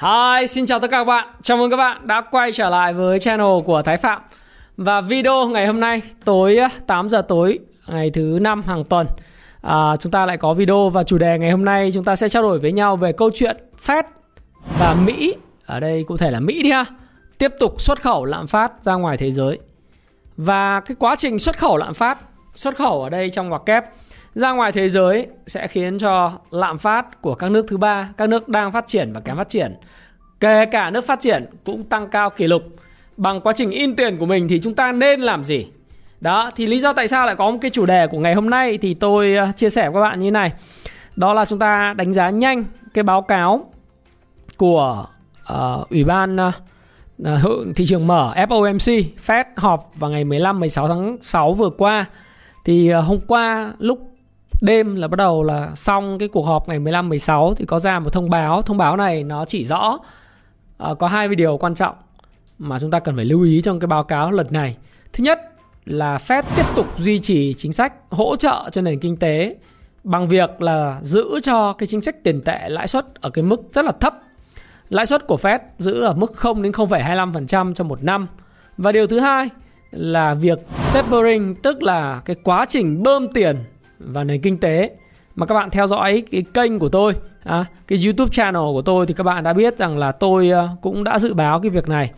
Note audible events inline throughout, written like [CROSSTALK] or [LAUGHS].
Hi, xin chào tất cả các bạn. Chào mừng các bạn đã quay trở lại với channel của Thái Phạm. Và video ngày hôm nay tối 8 giờ tối ngày thứ năm hàng tuần à, chúng ta lại có video và chủ đề ngày hôm nay chúng ta sẽ trao đổi với nhau về câu chuyện Fed và Mỹ ở đây cụ thể là Mỹ đi ha tiếp tục xuất khẩu lạm phát ra ngoài thế giới và cái quá trình xuất khẩu lạm phát xuất khẩu ở đây trong ngoặc kép ra ngoài thế giới sẽ khiến cho lạm phát của các nước thứ ba, các nước đang phát triển và kém phát triển, kể cả nước phát triển cũng tăng cao kỷ lục. Bằng quá trình in tiền của mình thì chúng ta nên làm gì? Đó, thì lý do tại sao lại có một cái chủ đề của ngày hôm nay thì tôi ờ, chia sẻ với các bạn như thế này. Đó là chúng ta đánh giá nhanh cái báo cáo của uh, Ủy ban uh, thị trường mở FOMC Fed họp vào ngày 15 16 tháng 6 vừa qua. Thì uh, hôm qua lúc đêm là bắt đầu là xong cái cuộc họp ngày 15 16 thì có ra một thông báo. Thông báo này nó chỉ rõ uh, có hai điều quan trọng mà chúng ta cần phải lưu ý trong cái báo cáo lần này. Thứ nhất là Fed tiếp tục duy trì chính sách hỗ trợ cho nền kinh tế bằng việc là giữ cho cái chính sách tiền tệ lãi suất ở cái mức rất là thấp. Lãi suất của Fed giữ ở mức 0 đến 0,25% trong một năm. Và điều thứ hai là việc tapering tức là cái quá trình bơm tiền và nền kinh tế mà các bạn theo dõi cái kênh của tôi à, cái YouTube channel của tôi thì các bạn đã biết rằng là tôi à, cũng đã dự báo cái việc này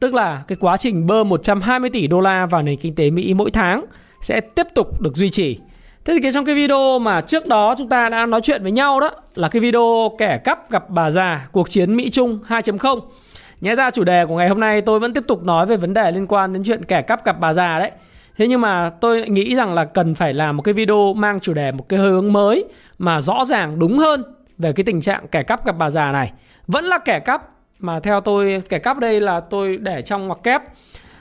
tức là cái quá trình bơm 120 tỷ đô la vào nền kinh tế Mỹ mỗi tháng sẽ tiếp tục được duy trì. Thế thì cái trong cái video mà trước đó chúng ta đã nói chuyện với nhau đó là cái video kẻ cắp gặp bà già cuộc chiến Mỹ Trung 2.0. Nhẽ ra chủ đề của ngày hôm nay tôi vẫn tiếp tục nói về vấn đề liên quan đến chuyện kẻ cắp gặp bà già đấy. Thế nhưng mà tôi nghĩ rằng là cần phải làm một cái video mang chủ đề một cái hướng mới mà rõ ràng đúng hơn về cái tình trạng kẻ cắp gặp bà già này. Vẫn là kẻ cắp mà theo tôi kẻ cắp đây là tôi để trong ngoặc kép.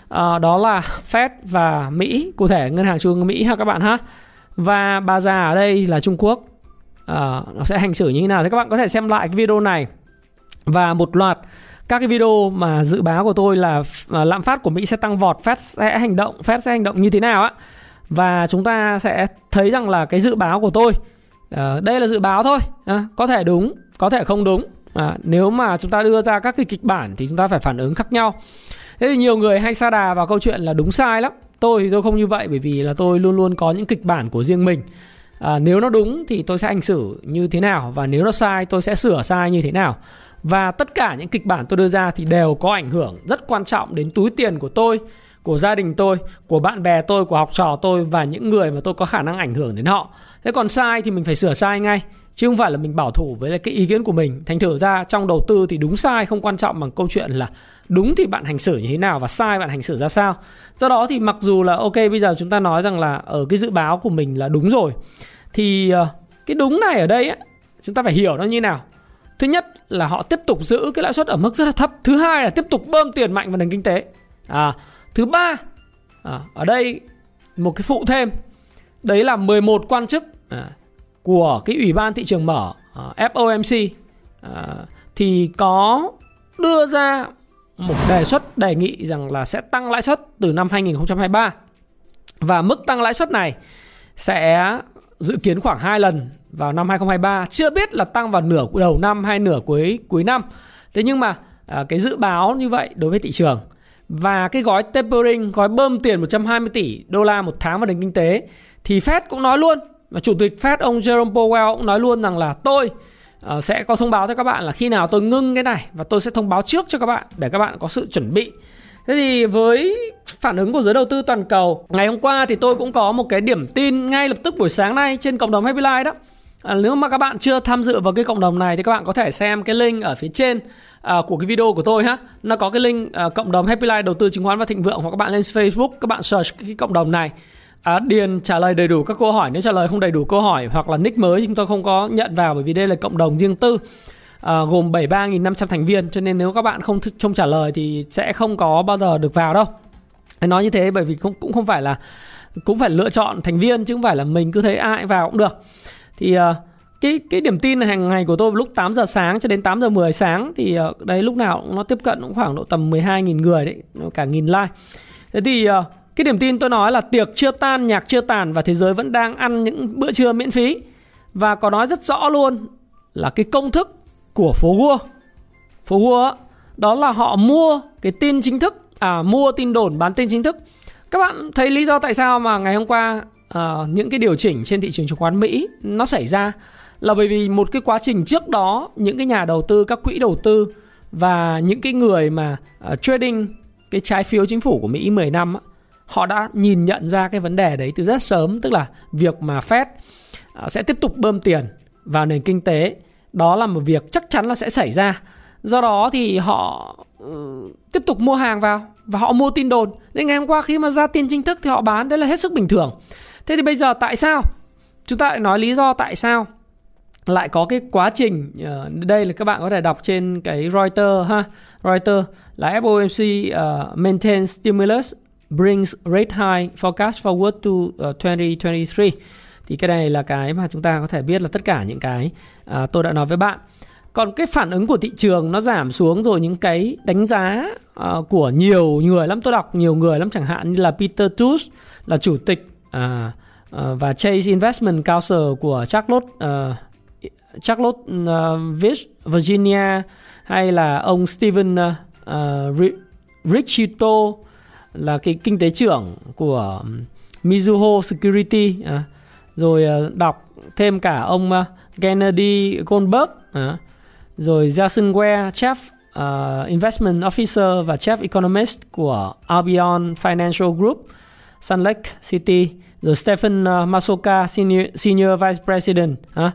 À, đó là Fed và Mỹ cụ thể ngân hàng trung ương Mỹ ha các bạn ha. Và bà già ở đây là Trung Quốc. À, nó sẽ hành xử như thế nào thì các bạn có thể xem lại cái video này. Và một loạt các cái video mà dự báo của tôi là à, lạm phát của Mỹ sẽ tăng vọt Fed sẽ hành động Fed sẽ hành động như thế nào á. Và chúng ta sẽ thấy rằng là cái dự báo của tôi à, đây là dự báo thôi à, có thể đúng có thể không đúng. À, nếu mà chúng ta đưa ra các cái kịch bản thì chúng ta phải phản ứng khác nhau. Thế thì nhiều người hay sa đà vào câu chuyện là đúng sai lắm. Tôi thì tôi không như vậy bởi vì là tôi luôn luôn có những kịch bản của riêng mình. À, nếu nó đúng thì tôi sẽ hành xử như thế nào và nếu nó sai tôi sẽ sửa sai như thế nào và tất cả những kịch bản tôi đưa ra thì đều có ảnh hưởng rất quan trọng đến túi tiền của tôi, của gia đình tôi, của bạn bè tôi, của học trò tôi và những người mà tôi có khả năng ảnh hưởng đến họ. Thế còn sai thì mình phải sửa sai ngay, chứ không phải là mình bảo thủ với cái ý kiến của mình. Thành thử ra trong đầu tư thì đúng sai không quan trọng bằng câu chuyện là đúng thì bạn hành xử như thế nào và sai bạn hành xử ra sao. Do đó thì mặc dù là, ok, bây giờ chúng ta nói rằng là ở cái dự báo của mình là đúng rồi, thì ờ, cái đúng này ở đây á, chúng ta phải hiểu nó như nào thứ nhất là họ tiếp tục giữ cái lãi suất ở mức rất là thấp. Thứ hai là tiếp tục bơm tiền mạnh vào nền kinh tế. À, thứ ba à, ở đây một cái phụ thêm. Đấy là 11 quan chức à, của cái ủy ban thị trường mở à, FOMC à, thì có đưa ra một đề xuất đề nghị rằng là sẽ tăng lãi suất từ năm 2023 và mức tăng lãi suất này sẽ dự kiến khoảng 2 lần vào năm 2023 chưa biết là tăng vào nửa đầu năm hay nửa cuối cuối năm thế nhưng mà à, cái dự báo như vậy đối với thị trường và cái gói tapering gói bơm tiền 120 tỷ đô la một tháng vào nền kinh tế thì Fed cũng nói luôn và chủ tịch Fed ông Jerome Powell cũng nói luôn rằng là tôi uh, sẽ có thông báo cho các bạn là khi nào tôi ngưng cái này và tôi sẽ thông báo trước cho các bạn để các bạn có sự chuẩn bị. Thế thì với phản ứng của giới đầu tư toàn cầu, ngày hôm qua thì tôi cũng có một cái điểm tin ngay lập tức buổi sáng nay trên cộng đồng Happy Life đó. À, nếu mà các bạn chưa tham dự vào cái cộng đồng này thì các bạn có thể xem cái link ở phía trên à, của cái video của tôi ha. Nó có cái link à, cộng đồng Happy Life đầu tư chứng khoán và thịnh vượng hoặc các bạn lên Facebook các bạn search cái cộng đồng này à, điền trả lời đầy đủ các câu hỏi nếu trả lời không đầy đủ câu hỏi hoặc là nick mới chúng tôi không có nhận vào bởi vì đây là cộng đồng riêng tư à, gồm 73.500 thành viên cho nên nếu các bạn không không trả lời thì sẽ không có bao giờ được vào đâu. Nói như thế bởi vì cũng cũng không phải là cũng phải lựa chọn thành viên chứ không phải là mình cứ thấy ai vào cũng được. Thì uh, cái cái điểm tin hàng ngày của tôi lúc 8 giờ sáng cho đến 8 giờ 10 sáng thì ờ, uh, đấy lúc nào nó tiếp cận cũng khoảng độ tầm 12.000 người đấy, cả nghìn like. Thế thì uh, cái điểm tin tôi nói là tiệc chưa tan, nhạc chưa tàn và thế giới vẫn đang ăn những bữa trưa miễn phí. Và có nói rất rõ luôn là cái công thức của phố Wall. Phố Wall đó là họ mua cái tin chính thức, à mua tin đồn bán tin chính thức. Các bạn thấy lý do tại sao mà ngày hôm qua uh, những cái điều chỉnh trên thị trường chứng khoán Mỹ nó xảy ra là bởi vì một cái quá trình trước đó những cái nhà đầu tư, các quỹ đầu tư và những cái người mà uh, trading cái trái phiếu chính phủ của Mỹ 10 năm họ đã nhìn nhận ra cái vấn đề đấy từ rất sớm. Tức là việc mà Fed uh, sẽ tiếp tục bơm tiền vào nền kinh tế đó là một việc chắc chắn là sẽ xảy ra. Do đó thì họ uh, tiếp tục mua hàng vào và họ mua tin đồn. Nên ngày hôm qua khi mà ra tin chính thức thì họ bán đấy là hết sức bình thường thế thì bây giờ tại sao? Chúng ta lại nói lý do tại sao lại có cái quá trình ờ, đây là các bạn có thể đọc trên cái Reuters ha. Reuters là FOMC uh, ờ, maintain stimulus brings rate high forecast forward to ờ, uh, 2023 thì cái này là cái mà chúng ta có thể biết là tất cả những cái uh, tôi đã nói với bạn. Còn cái phản ứng của thị trường nó giảm xuống rồi những cái đánh giá uh, của nhiều người lắm tôi đọc nhiều người lắm chẳng hạn như là Peter Tush là chủ tịch À, à, và Chase Investment Council của Charlotte uh, Charlotte uh, Virginia hay là ông Steven uh, Richito là cái kinh tế trưởng của Mizuho Security uh, rồi uh, đọc thêm cả ông uh, Kennedy Goldberg uh, rồi Jason Ware, Chief uh, Investment Officer và Chief Economist của Albion Financial Group, Sun Lake City, rồi Stephen uh, Masoka, Senior, Senior Vice President uh,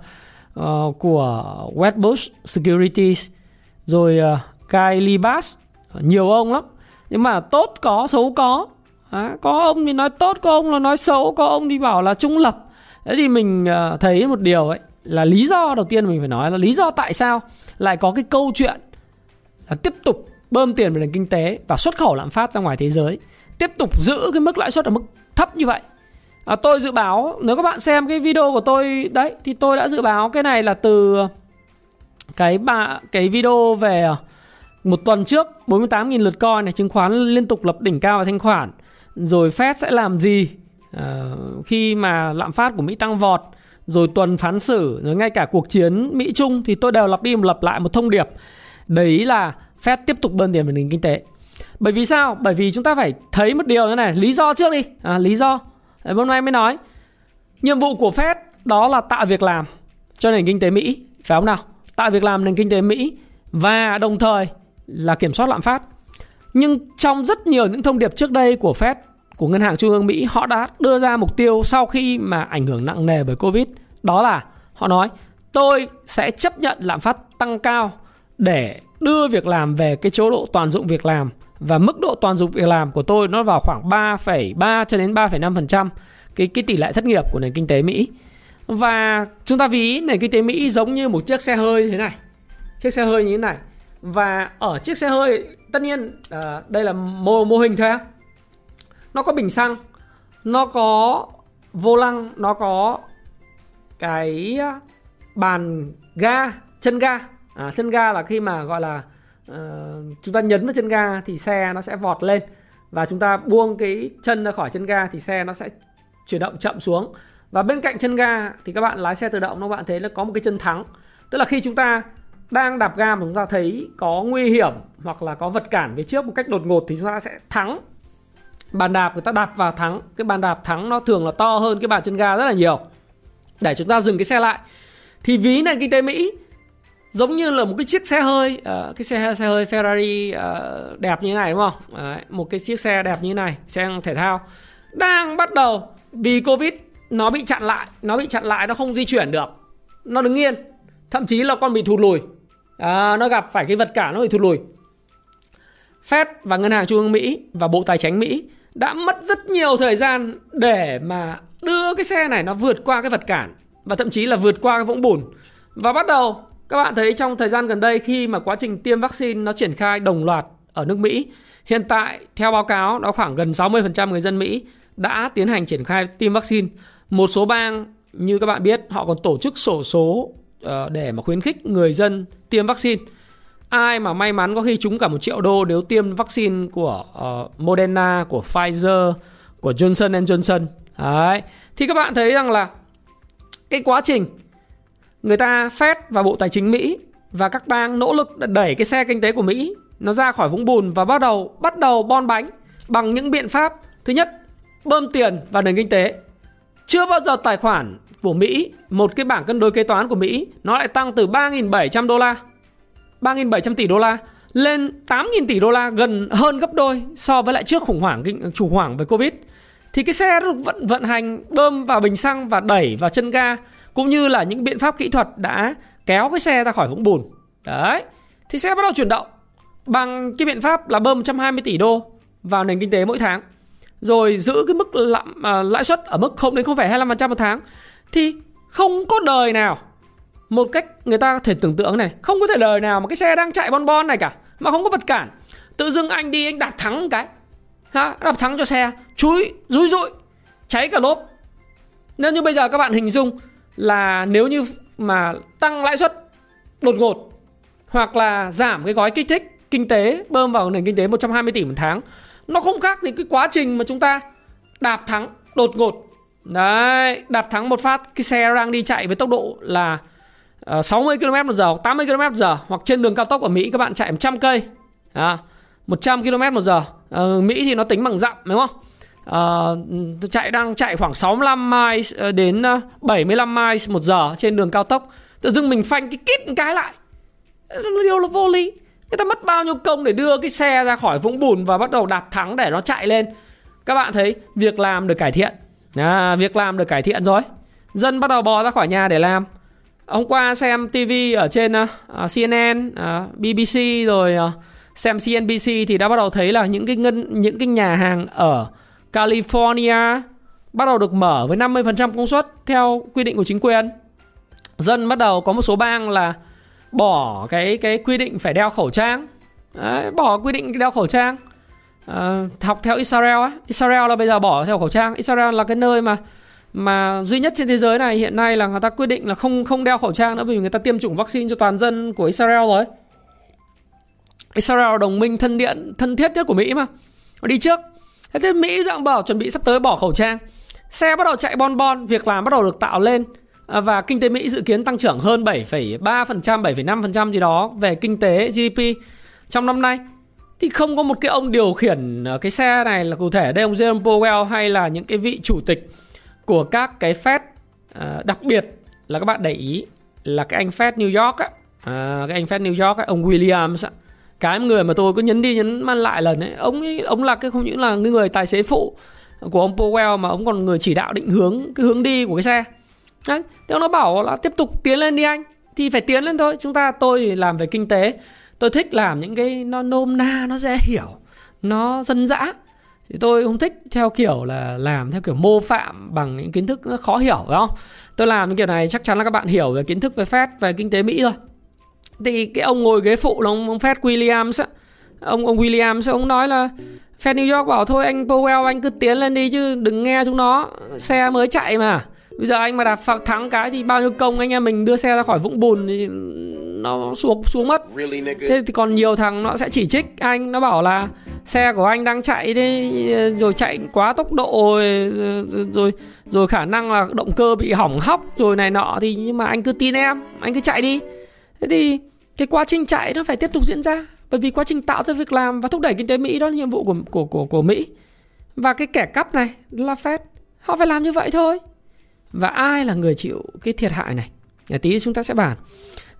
uh, của Wedbush Securities, rồi uh, Guy Libas, nhiều ông lắm. Nhưng mà tốt có, xấu có. À, có ông thì nói tốt, có ông là nói xấu, có ông thì bảo là trung lập. Thế thì mình uh, thấy một điều ấy là lý do đầu tiên mình phải nói là lý do tại sao lại có cái câu chuyện là tiếp tục bơm tiền vào nền kinh tế và xuất khẩu lạm phát ra ngoài thế giới tiếp tục giữ cái mức lãi suất ở mức thấp như vậy à, tôi dự báo nếu các bạn xem cái video của tôi đấy thì tôi đã dự báo cái này là từ cái ba cái video về à, một tuần trước 48.000 lượt coin này chứng khoán liên tục lập đỉnh cao và thanh khoản. Rồi Fed sẽ làm gì? À, khi mà lạm phát của Mỹ tăng vọt rồi tuần phán xử rồi ngay cả cuộc chiến Mỹ Trung thì tôi đều lặp đi lặp lại một thông điệp. Đấy là Fed tiếp tục bơm tiền vào nền kinh tế. Bởi vì sao? Bởi vì chúng ta phải thấy một điều như này lý do trước đi. À, lý do đấy, hôm nay mới nói. Nhiệm vụ của Fed đó là tạo việc làm cho nền kinh tế Mỹ. Phải không nào? Tạo việc làm nền kinh tế Mỹ và đồng thời là kiểm soát lạm phát. Nhưng trong rất nhiều những thông điệp trước đây của Fed của Ngân hàng Trung ương Mỹ họ đã đưa ra mục tiêu sau khi mà ảnh hưởng nặng nề bởi Covid. Đó là họ nói tôi sẽ chấp nhận lạm phát tăng cao để đưa việc làm về cái chế độ toàn dụng việc làm và mức độ toàn dụng việc làm của tôi nó vào khoảng 3,3 cho đến 3,5% cái cái tỷ lệ thất nghiệp của nền kinh tế Mỹ. Và chúng ta ví nền kinh tế Mỹ giống như một chiếc xe hơi thế này. Chiếc xe hơi như thế này. Và ở chiếc xe hơi tất nhiên à, đây là mô mô hình thôi nó có bình xăng nó có vô lăng nó có cái à, bàn ga chân ga à, chân ga là khi mà gọi là uh, chúng ta nhấn vào chân ga thì xe nó sẽ vọt lên. Và chúng ta buông cái chân ra khỏi chân ga thì xe nó sẽ chuyển động chậm xuống. Và bên cạnh chân ga thì các bạn lái xe tự động các bạn thấy là có một cái chân thắng. Tức là khi chúng ta đang đạp ga mà chúng ta thấy có nguy hiểm hoặc là có vật cản về trước một cách đột ngột thì chúng ta sẽ thắng. Bàn đạp người ta đạp vào thắng. Cái bàn đạp thắng nó thường là to hơn cái bàn chân ga rất là nhiều. Để chúng ta dừng cái xe lại. Thì ví nền kinh tế Mỹ giống như là một cái chiếc xe hơi uh, cái xe xe hơi Ferrari uh, đẹp như thế này đúng không? Đấy, một cái chiếc xe đẹp như thế này xe thể thao. Đang bắt đầu vì covid nó bị chặn lại nó bị chặn lại nó không di chuyển được. Nó đứng yên thậm chí là con bị thụt lùi. À, nó gặp phải cái vật cản nó bị thụt lùi. Fed và ngân hàng trung ương Mỹ và bộ tài chính Mỹ đã mất rất nhiều thời gian để mà đưa cái xe này nó vượt qua cái vật cản và thậm chí là vượt qua cái vũng bùn. Và bắt đầu các bạn thấy trong thời gian gần đây khi mà quá trình tiêm vaccine nó triển khai đồng loạt ở nước Mỹ, hiện tại theo báo cáo đó khoảng gần 60% người dân Mỹ đã tiến hành triển khai tiêm vaccine. Một số bang như các bạn biết họ còn tổ chức sổ số ờ, để mà khuyến khích người dân tiêm vaccine. Ai mà may mắn có khi trúng cả một triệu đô nếu tiêm vaccine của uh, Moderna, của Pfizer, của Johnson Johnson. Đấy. Thì các bạn thấy rằng là cái quá trình người ta Fed và Bộ Tài chính Mỹ và các bang nỗ lực đẩy cái xe kinh tế của Mỹ nó ra khỏi vũng bùn và bắt đầu bắt đầu bon bánh bằng những biện pháp, thứ nhất, bơm tiền vào nền kinh tế. Chưa bao giờ tài khoản của Mỹ, một cái bảng cân đối kế toán của Mỹ, nó lại tăng từ 3.700 đô la 3.700 tỷ đô la lên 8.000 tỷ đô la, gần hơn gấp đôi so với lại trước khủng hoảng chủ hoảng về Covid. Thì cái xe vẫn vận vận hành bơm vào bình xăng và đẩy vào chân ga cũng như là những biện pháp kỹ thuật đã kéo cái xe ra khỏi vũng bùn. Đấy. Thì xe bắt đầu chuyển động bằng cái biện pháp là bơm 120 tỷ đô vào nền kinh tế mỗi tháng. Rồi giữ cái mức lạm, à, lãi suất ở mức không đến 0,25% một tháng. Thì không có đời nào một cách người ta có thể tưởng tượng này, không có thể đời nào mà cái xe đang chạy bon bon này cả mà không có vật cản. Tự dưng anh đi anh đạp thắng cái. Ha, đạp thắng cho xe, chúi, rúi rụi, cháy cả lốp. Nên như bây giờ các bạn hình dung là nếu như mà tăng lãi suất đột ngột hoặc là giảm cái gói kích thích kinh tế bơm vào nền kinh tế 120 tỷ một tháng nó không khác gì cái quá trình mà chúng ta đạp thắng đột ngột. Đấy đạp thắng một phát cái xe đang đi chạy với tốc độ là ờ, 60 km một giờ 80 km một giờ hoặc trên đường cao tốc ở Mỹ các bạn chạy 100 cây. À, 100 km một giờ. Ở Mỹ thì nó tính bằng dặm đúng không? Uh, chạy đang chạy khoảng 65 miles ờ, đến ờ, 75 miles một giờ trên đường cao tốc. Tự dưng mình phanh cái kít cái lại. Điều là vô lý. Người ta mất bao nhiêu công để đưa cái xe ra khỏi vũng bùn và bắt đầu đạp thắng để nó chạy lên. Các bạn thấy việc làm được cải thiện. À, việc làm được cải thiện rồi. Dân bắt đầu bò ra khỏi nhà để làm. Hôm qua xem tv ở trên uh, cnn uh, bbc rồi uh, xem cnbc thì đã bắt đầu thấy là những cái ngân những cái nhà hàng ở California bắt đầu được mở với 50% công suất theo quy định của chính quyền. Dân bắt đầu có một số bang là bỏ cái cái quy định phải đeo khẩu trang. Đấy, bỏ quy định đeo khẩu trang. À, học theo Israel á, Israel là bây giờ bỏ theo khẩu trang. Israel là cái nơi mà mà duy nhất trên thế giới này hiện nay là người ta quyết định là không không đeo khẩu trang nữa vì người ta tiêm chủng vaccine cho toàn dân của Israel rồi. Israel đồng minh thân điện thân thiết nhất của Mỹ mà. Nó đi trước Thế thì Mỹ dạng bảo chuẩn bị sắp tới bỏ khẩu trang. Xe bắt đầu chạy bon bon Việc làm bắt đầu được tạo lên. À, và kinh tế Mỹ dự kiến tăng trưởng hơn 7,3%, 7,5% gì đó Về kinh tế GDP trong năm nay. Thì không có một cái ông điều khiển à, cái xe này là cụ thể đây ông Jerome Powell hay là những cái vị chủ tịch của các cái Fed à, Đặc biệt là các bạn để ý là cái anh Fed New York á. À, Cái anh Fed New York á, ông Williams á cái người mà tôi cứ nhấn đi nhấn lại lần ấy ông ấy, ông là cái không những là người tài xế phụ của ông Powell mà ông còn người chỉ đạo định hướng cái hướng đi của cái xe. Đấy thế ông nó bảo là tiếp tục tiến lên đi anh thì phải tiến lên thôi. Chúng ta tôi làm về kinh tế tôi thích làm những cái nó nôm na nó dễ hiểu nó dân dã. Thì tôi không thích theo kiểu là làm theo kiểu mô phạm bằng những kiến thức nó khó hiểu phải không? Tôi làm cái kiểu này chắc chắn là các bạn hiểu về kiến thức về phép về kinh tế Mỹ rồi thì cái ông ngồi ghế phụ là ông, ông Fed Williams á. Ông ông Williams ông nói là Fed New York bảo thôi anh Powell anh cứ tiến lên đi chứ đừng nghe chúng nó. Xe mới chạy mà. Bây giờ anh mà đạp phạt thắng cái thì bao nhiêu công anh em mình đưa xe ra khỏi vũng bùn thì nó xuống xuống mất. Thế thì còn nhiều thằng nó sẽ chỉ trích anh. Nó bảo là xe của anh đang chạy đi rồi chạy quá tốc độ rồi rồi rồi khả năng là động cơ bị hỏng hóc rồi này nọ thì nhưng mà anh cứ tin em anh cứ chạy đi. Thế thì cái quá trình chạy nó phải tiếp tục diễn ra. Bởi vì quá trình tạo ra việc làm và thúc đẩy kinh tế Mỹ đó là nhiệm vụ của của của của Mỹ. Và cái kẻ cắp này là Fed. Họ phải làm như vậy thôi. Và ai là người chịu cái thiệt hại này? Nhà tí chúng ta sẽ bàn.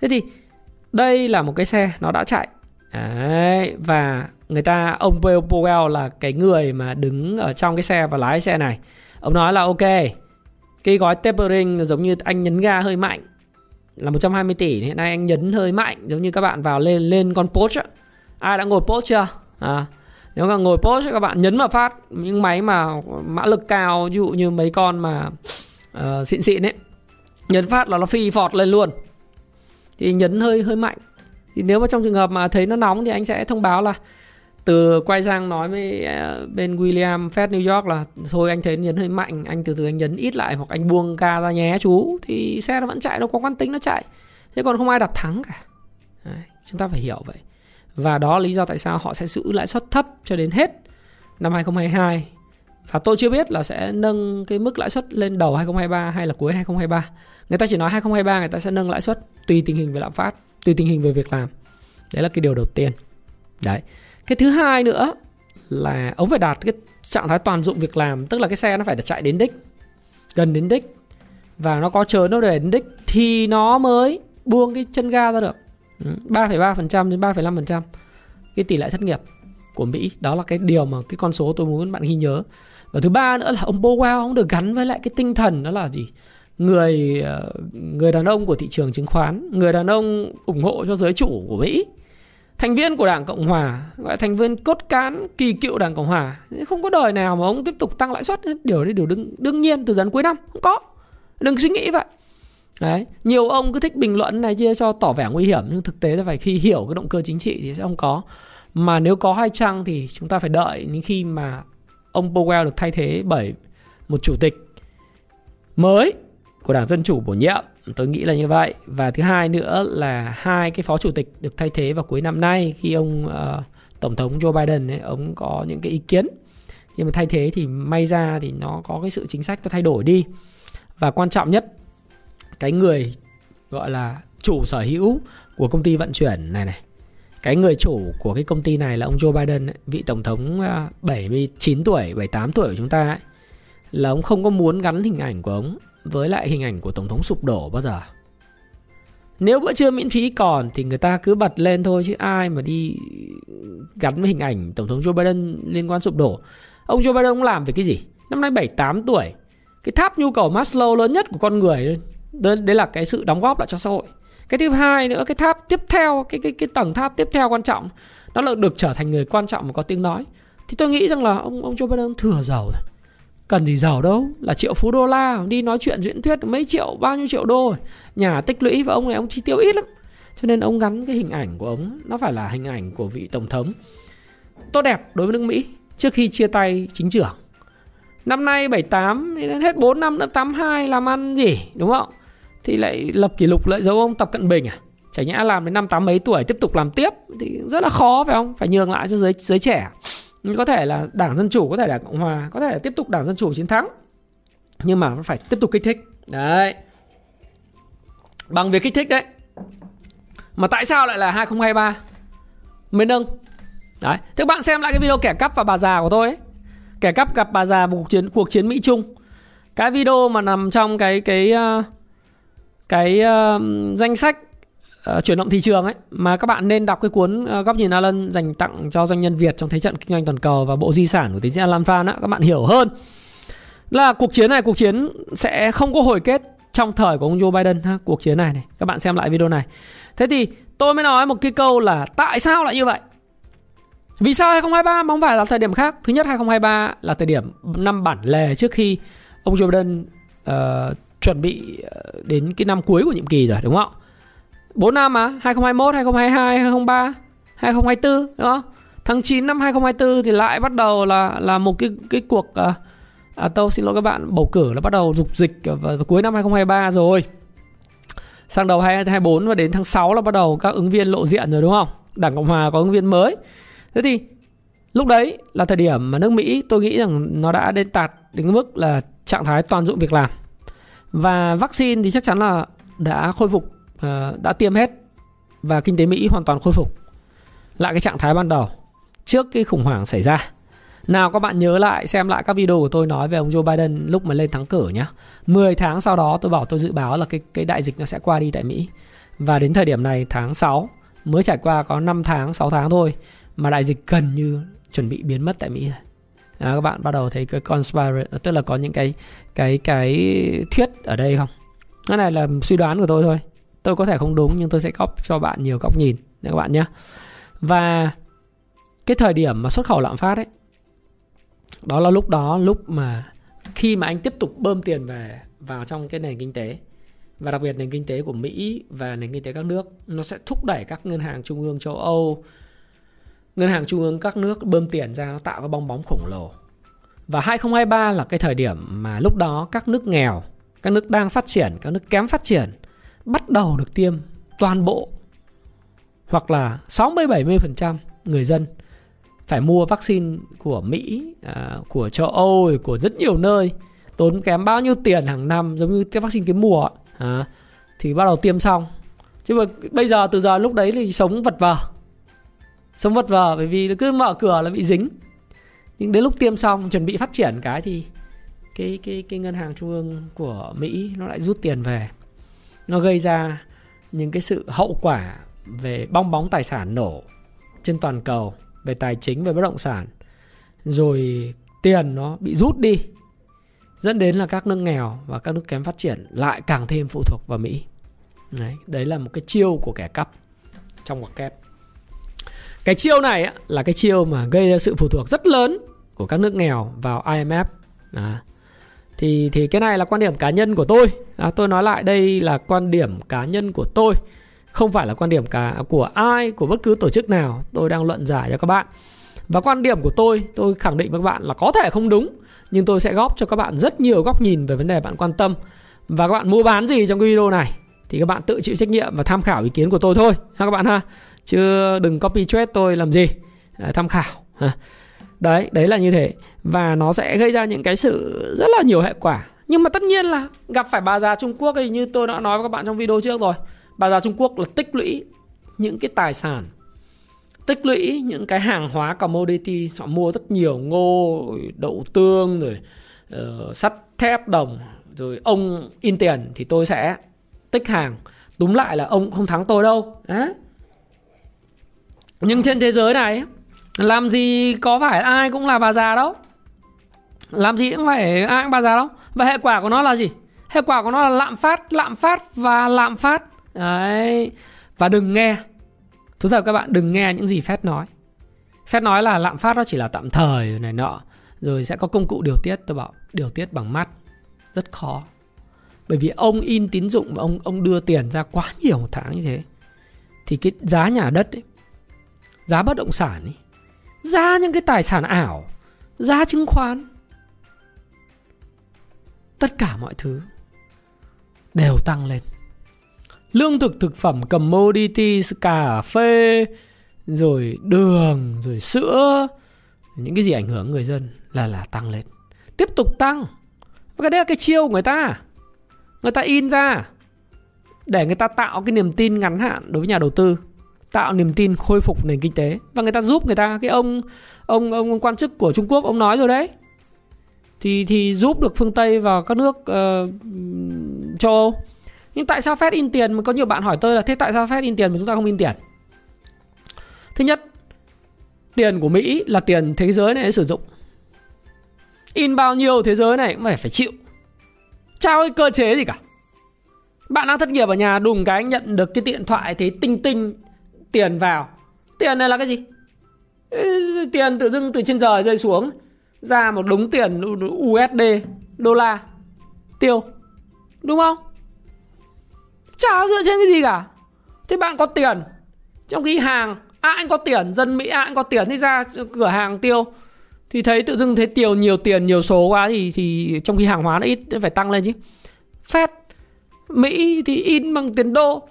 Thế thì đây là một cái xe nó đã chạy. Đấy, và người ta ông Powell là cái người mà đứng ở trong cái xe và lái xe này. Ông nói là ok cái gói tapering giống như anh nhấn ga hơi mạnh là 120 tỷ. Hiện nay anh nhấn hơi mạnh giống như các bạn vào lên lên con post á. Ai đã ngồi post chưa? À nếu mà ngồi post các bạn nhấn vào phát những máy mà mã lực cao ví dụ như mấy con mà uh, xịn xịn ấy. Nhấn phát là nó phi phọt lên luôn. Thì nhấn hơi hơi mạnh. Thì nếu mà trong trường hợp mà thấy nó nóng thì anh sẽ thông báo là từ quay sang nói với à, bên William Fed New York là thôi anh thấy nhấn hơi mạnh anh từ từ anh nhấn ít lại hoặc anh buông ga ra nhé chú thì xe nó vẫn chạy nó có quán tính nó chạy. Thế còn không ai đạp thắng cả. Đấy, chúng ta phải hiểu vậy. Và đó là lý do tại sao họ sẽ giữ lãi suất thấp cho đến hết năm 2022 và tôi chưa biết là sẽ nâng cái mức lãi suất lên đầu 2023 hay là cuối 2023 người ta chỉ nói 2023 người ta sẽ nâng lãi suất tùy tình hình về lạm phát tùy tình hình về việc làm. Đấy là cái điều đầu tiên. Đấy cái thứ hai nữa là ông phải đạt cái trạng thái toàn dụng việc làm tức là cái xe nó phải chạy đến đích gần đến đích và nó có chờ nó để đến đích thì nó mới buông cái chân ga ra được. Ừ, 3,3% đến 3,5% cái tỷ lệ thất nghiệp của Mỹ đó là cái điều mà cái con số tôi muốn bạn ghi nhớ. Và thứ ba nữa là ông Powell ông được gắn với lại cái tinh thần đó là gì? Người ờ, người đàn ông của thị trường chứng khoán người đàn ông ủng hộ cho giới chủ của Mỹ thành viên của đảng cộng hòa, gọi là thành viên cốt cán kỳ cựu đảng cộng hòa, không có đời nào mà ông tiếp tục tăng lãi suất, điều đấy điều đương đương nhiên từ dần cuối năm, không có. Đừng suy nghĩ vậy. Đấy, nhiều ông cứ thích bình luận này chia cho tỏ vẻ nguy hiểm, nhưng thực tế là phải khi hiểu cái động cơ chính trị thì sẽ không có. Mà nếu có hai chăng thì chúng ta phải đợi đến khi mà ông Powell được thay thế bởi một chủ tịch mới của Đảng Dân Chủ bổ nhiệm. Tôi nghĩ là như vậy. Và thứ hai nữa là hai cái phó chủ tịch được thay thế vào cuối năm nay khi ông uh, Tổng thống Joe Biden ấy, ông có những cái ý kiến. Nhưng mà thay thế thì may ra thì nó có cái sự chính sách nó thay đổi đi. Và quan trọng nhất cái người gọi là chủ sở hữu của công ty vận chuyển này này cái người chủ của cái công ty này là ông Joe Biden ấy, vị tổng thống ờ, 79 tuổi 78 tuổi của chúng ta ấy, là ông không có muốn gắn hình ảnh của ông với lại hình ảnh của tổng thống sụp đổ bao giờ? Nếu bữa trưa miễn phí còn thì người ta cứ bật lên thôi chứ ai mà đi gắn với hình ảnh tổng thống Joe Biden liên quan sụp đổ. Ông Joe Biden ông làm về cái gì? Năm nay 78 tuổi. Cái tháp nhu cầu Maslow lớn nhất của con người đấy, đấy là cái sự đóng góp lại cho xã hội. Cái thứ hai nữa cái tháp tiếp theo cái cái cái tầng tháp tiếp theo quan trọng nó là được trở thành người quan trọng và có tiếng nói. Thì tôi nghĩ rằng là ông ông Joe Biden thừa giàu rồi cần gì giàu đâu, là triệu phú đô la, đi nói chuyện diễn thuyết mấy triệu, bao nhiêu triệu đô. Nhà tích lũy và ông này, ông chi tiêu ít lắm. Cho nên ông gắn cái hình ảnh của ông, nó phải là hình ảnh của vị tổng thống. Tốt đẹp đối với nước Mỹ, trước khi chia tay chính trưởng. Năm nay 78 đến hết 4 năm nữa 82 làm ăn gì, đúng không? Thì lại lập kỷ lục lại giấu ông Tập Cận Bình à? Chả nhẽ làm đến năm tám mấy tuổi, tiếp tục làm tiếp, thì rất là khó phải không? Phải nhường lại cho giới giới trẻ có thể là đảng dân chủ có thể là cộng hòa có thể là tiếp tục đảng dân chủ chiến thắng. Nhưng mà phải tiếp tục kích thích. Đấy. Bằng việc kích thích đấy. Mà tại sao lại là 2023 mới nâng. Đấy. Thế bạn xem lại cái video kẻ cắp và bà già của tôi ấy. Kẻ cắp gặp bà già một cuộc chiến cuộc chiến mỹ trung cái video mà nằm trong cái cái ờ, cái, cái uh, danh sách uh, chuyển động thị trường ấy mà các bạn nên đọc cái cuốn uh, góc nhìn Alan dành tặng cho doanh nhân Việt trong thế trận kinh doanh toàn cầu và bộ di sản của tiến sĩ Alan Phan á các bạn hiểu hơn. Là cuộc chiến này cuộc chiến sẽ không có hồi kết trong thời của ông Joe Biden ha, cuộc chiến này này các bạn xem lại video này. Thế thì tôi mới nói một cái câu là tại sao lại như vậy? Vì sao 2023 mà không phải là thời điểm khác? Thứ nhất 2023 là thời điểm năm bản lề trước khi ông Joe Biden uh, chuẩn bị đến cái năm cuối của nhiệm kỳ rồi đúng không 4 năm mà 2021, 2022, 2023, 2024 đúng không? Tháng 9 năm 2024 thì lại bắt đầu là là một cái cái cuộc à, à, tôi xin lỗi các bạn bầu cử là bắt đầu dục dịch vào cuối năm 2023 rồi. Sang đầu 2024 và đến tháng 6 là bắt đầu các ứng viên lộ diện rồi đúng không? Đảng Cộng hòa có ứng viên mới. Thế thì lúc đấy là thời điểm mà nước Mỹ tôi nghĩ rằng nó đã đến tạt đến mức là trạng thái toàn dụng việc làm. Và vaccine thì chắc chắn là đã khôi phục Ờ, đã tiêm hết và kinh tế Mỹ hoàn toàn khôi phục lại cái trạng thái ban đầu trước cái khủng hoảng xảy ra. Nào các bạn nhớ lại xem lại các video của tôi nói về ông Joe Biden lúc mà lên thắng cử nhé. 10 tháng sau đó tôi bảo tôi dự báo là cái cái đại dịch nó sẽ qua đi tại Mỹ. Và đến thời điểm này tháng 6 mới trải qua có 5 tháng, 6 tháng thôi mà đại dịch gần như chuẩn bị biến mất tại Mỹ rồi. À, các bạn bắt đầu thấy cái conspiracy tức là có những cái cái cái thuyết ở đây không? Cái này là suy đoán của tôi thôi tôi có thể không đúng, nhưng tôi sẽ góp cho bạn nhiều góc nhìn các bạn nhé. Và cái thời điểm mà xuất khẩu lạm phát ấy, đó là lúc đó, lúc mà khi mà anh tiếp tục bơm tiền về vào trong cái nền kinh tế, và đặc biệt nền kinh tế của Mỹ và nền kinh tế các nước, nó sẽ thúc đẩy các ngân hàng trung ương châu Âu. Ngân hàng trung ương các nước bơm tiền ra, nó tạo cái bong bóng khổng lồ. Và 2023 là cái thời điểm mà lúc đó các nước nghèo, các nước đang phát triển, các nước kém phát triển bắt đầu được tiêm toàn bộ hoặc là 60 70% người dân phải mua vaccine của Mỹ, à, của châu Âu, của rất nhiều nơi tốn kém bao nhiêu tiền hàng năm giống như cái vaccine cái mùa à, thì bắt đầu tiêm xong. Chứ mà bây giờ từ giờ lúc đấy thì sống vật vờ. Sống vật vờ bởi vì cứ mở cửa là bị dính. Nhưng đến lúc tiêm xong chuẩn bị phát triển cái thì cái cái cái ngân hàng trung ương của Mỹ nó lại rút tiền về. Nó gây ra những cái sự hậu quả về bong bóng tài sản nổ trên toàn cầu về tài chính về bất động sản. Rồi tiền nó bị rút đi dẫn đến là các nước nghèo và các nước kém phát triển lại càng thêm phụ thuộc vào Mỹ. Đấy, đấy là một cái chiêu của kẻ cắp trong ngoặc kép. Cái chiêu này á, là cái chiêu mà gây ra sự phụ thuộc rất lớn của các nước nghèo vào IMF à, thì thì cái này là quan điểm cá nhân của tôi. À, tôi nói lại đây là quan điểm cá nhân của tôi không phải là quan điểm cả của ai của bất cứ tổ chức nào. Tôi đang luận giải cho các bạn. Và quan điểm của tôi tôi khẳng định với các bạn là có thể không đúng nhưng tôi sẽ góp cho các bạn rất nhiều góc nhìn về vấn đề bạn quan tâm. Và các bạn mua bán gì trong cái video này thì các bạn tự chịu trách nhiệm và tham khảo ý kiến của tôi thôi. Ha các bạn ha. Chứ đừng copy trade tôi làm gì? À, tham khảo ha đấy đấy là như thế. Và nó sẽ gây ra những cái sự rất là nhiều hệ quả. Nhưng mà tất nhiên là gặp phải bà già Trung Quốc thì như tôi đã nói với các bạn trong video trước rồi bà già Trung Quốc là tích lũy những cái tài sản tích lũy những cái hàng hóa commodity họ mua rất nhiều ngô đậu tương rồi uh, sắt thép đồng rồi ông in tiền thì tôi sẽ tích hàng. Đúng lại là ông không thắng tôi đâu. Đấy. nhưng trên thế giới này làm gì có phải ai cũng là bà già đâu làm gì cũng phải ai cũng bà già đâu và hệ quả của nó là gì hệ quả của nó là lạm phát lạm phát và lạm phát Đấy. Và đừng nghe. Thú thật các bạn đừng nghe những gì Fed nói. Fed nói là lạm phát nó chỉ là tạm thời này nọ. Rồi sẽ có công cụ điều tiết. Tôi bảo điều tiết bằng mắt. Rất khó. Bởi vì ông in tín dụng và ông ông đưa tiền ra quá nhiều một tháng như thế. Thì cái giá nhà đất ấy, giá bất động sản ấy, ra những cái tài sản ảo, ra chứng khoán, tất cả mọi thứ đều tăng lên. Lương thực thực phẩm commodity cà phê rồi đường rồi sữa những cái gì ảnh hưởng người dân là là tăng lên. Tiếp tục tăng. Và cái đấy là cái chiêu của người ta. Người ta in ra để người ta tạo cái niềm tin ngắn hạn đối với nhà đầu tư tạo niềm tin khôi phục nền kinh tế. Và người ta giúp người ta cái ông ông ông quan chức của Trung Quốc ông nói rồi đấy. Thì thì giúp được phương Tây và các nước uh, châu Âu. Nhưng tại sao Fed in tiền? Mà có nhiều bạn hỏi tôi là thế tại sao Fed in tiền mà chúng ta không in tiền? Thứ nhất tiền của Mỹ là tiền thế giới này sử dụng. In bao nhiêu thế giới này cũng phải phải chịu. Trao cái cơ chế gì cả. Bạn đang thất nghiệp ở nhà đùng cái nhận được cái điện thoại thấy tinh tinh tiền vào. Tiền này là cái gì? Tiền tự dưng từ trên trời rơi xuống ra một đống tiền USD đô la. Tiêu. Đúng không? Chả dựa trên cái gì cả. Thế bạn có tiền. Trong khi hàng à anh có tiền. Dân Mỹ à anh có tiền. Thì ra cửa hàng tiêu. Thì thấy tự dưng thấy tiêu nhiều tiền nhiều số quá Thì, thì trong khi hàng hóa nó ít phải tăng lên chứ. Fed Mỹ thì in bằng tiền đô.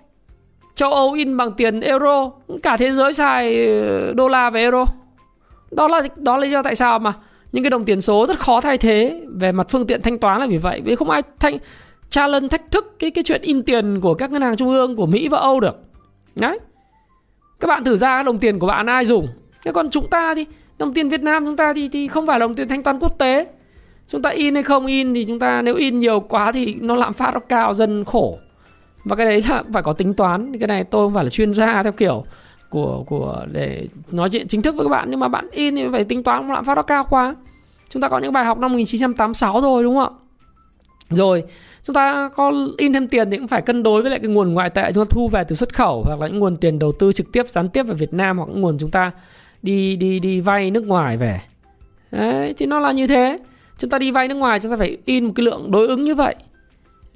Châu Âu in bằng tiền euro, Cả thế giới xài ờ, đô la và euro Đó là đó là lý do tại sao mà những cái đồng tiền số rất khó thay thế về mặt phương tiện thanh toán là vì vậy vì không ai thanh challenge thách thức cái cái chuyện in tiền của các ngân hàng trung ương, của Mỹ và Âu được. Đấy. Các bạn thử ra đồng tiền của bạn ai dùng. Thế còn chúng ta thì, đồng tiền Việt Nam chúng ta thì thì không phải là đồng tiền thanh toán quốc tế. Chúng ta in hay không in thì chúng ta nếu in nhiều quá thì nó lạm phát nó cao, dân khổ. Và cái đấy là phải có tính toán. Cái này tôi không phải là chuyên gia theo kiểu của của để nói chuyện chính thức với các bạn nhưng mà bạn in thì phải tính toán lạm phát nó cao quá. Chúng ta có những bài học năm 1986 rồi, đúng không ạ? Rồi, chúng ta có in thêm tiền thì cũng phải cân đối với lại cái nguồn ngoại tệ chúng ta thu về từ xuất khẩu hoặc là những nguồn tiền đầu tư trực tiếp, gián tiếp vào Việt Nam hoặc những nguồn chúng ta đi đi đi vay nước ngoài về đấy, thì nó là như thế chúng ta đi vay nước ngoài, chúng ta phải in một cái lượng đối ứng như vậy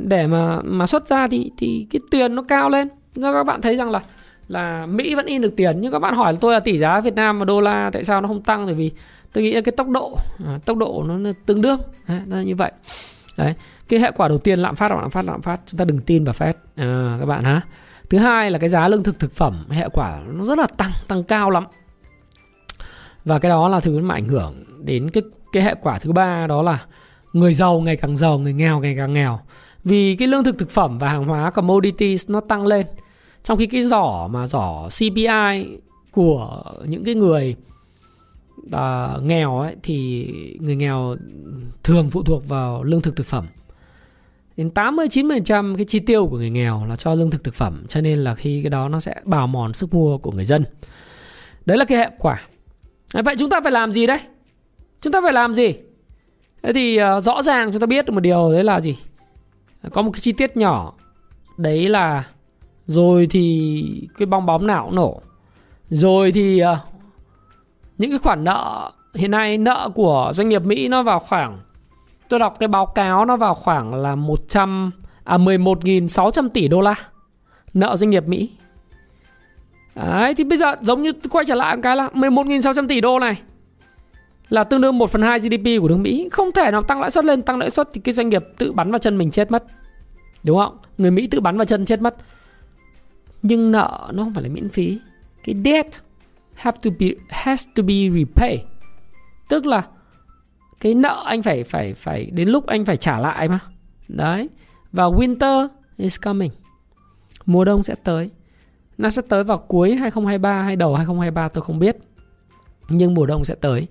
để mà mà xuất ra thì thì cái tiền nó cao lên. Do các bạn thấy rằng là là Mỹ vẫn in được tiền. Nhưng các bạn hỏi tôi là tỷ giá Việt Nam và đô la tại sao nó không tăng thì vì tôi nghĩ là cái tốc độ à, tốc độ nó tương đương. Đấy, nó như vậy. Đấy cái hệ quả đầu tiên lạm phát lạm phát lạm phát. Chúng ta đừng tin vào Fed. À, các bạn ha. Thứ hai là cái giá lương thực thực phẩm hệ quả nó rất là tăng tăng cao lắm. Và cái đó là thứ mà ảnh hưởng đến cái cái hệ quả thứ ba đó là người giàu ngày càng giàu người nghèo ngày càng nghèo vì cái lương thực thực phẩm và hàng hóa commodities nó tăng lên trong khi cái giỏ mà giỏ CPI của những cái người uh, nghèo ấy thì người nghèo thường phụ thuộc vào lương thực thực phẩm đến 80 90% cái chi tiêu của người nghèo là cho lương thực thực phẩm cho nên là khi cái đó nó sẽ bào mòn sức mua của người dân. Đấy là cái hệ quả. À, vậy chúng ta phải làm gì đấy? Chúng ta phải làm gì? Thế thì uh, rõ ràng chúng ta biết được một điều đấy là gì? Có một cái chi tiết nhỏ đấy là, rồi thì cái bong bóng nào cũng nổ. Rồi thì ờ, những cái khoản nợ, hiện nay nợ của doanh nghiệp Mỹ nó vào khoảng, tôi đọc cái báo cáo nó vào khoảng là 100 à 11.600 tỷ đô la nợ doanh nghiệp Mỹ. Đấy, thì bây giờ giống như quay trở lại một cái là 11.600 tỷ đô này là tương đương 1 phần 2 GDP của nước Mỹ. Không thể nào tăng lãi suất lên, tăng lãi suất thì cái doanh nghiệp tự bắn vào chân mình chết mất. Đúng không? Người Mỹ tự bắn vào chân chết mất. Nhưng nợ nó không phải là miễn phí. Cái debt have to be has to be repaid. Tức là cái nợ anh phải phải phải đến lúc anh phải trả lại mà. Đấy. Và winter is coming. Mùa đông sẽ tới. Nó sẽ tới vào cuối 2023 hay đầu 2023 tôi không biết. Nhưng mùa đông sẽ tới.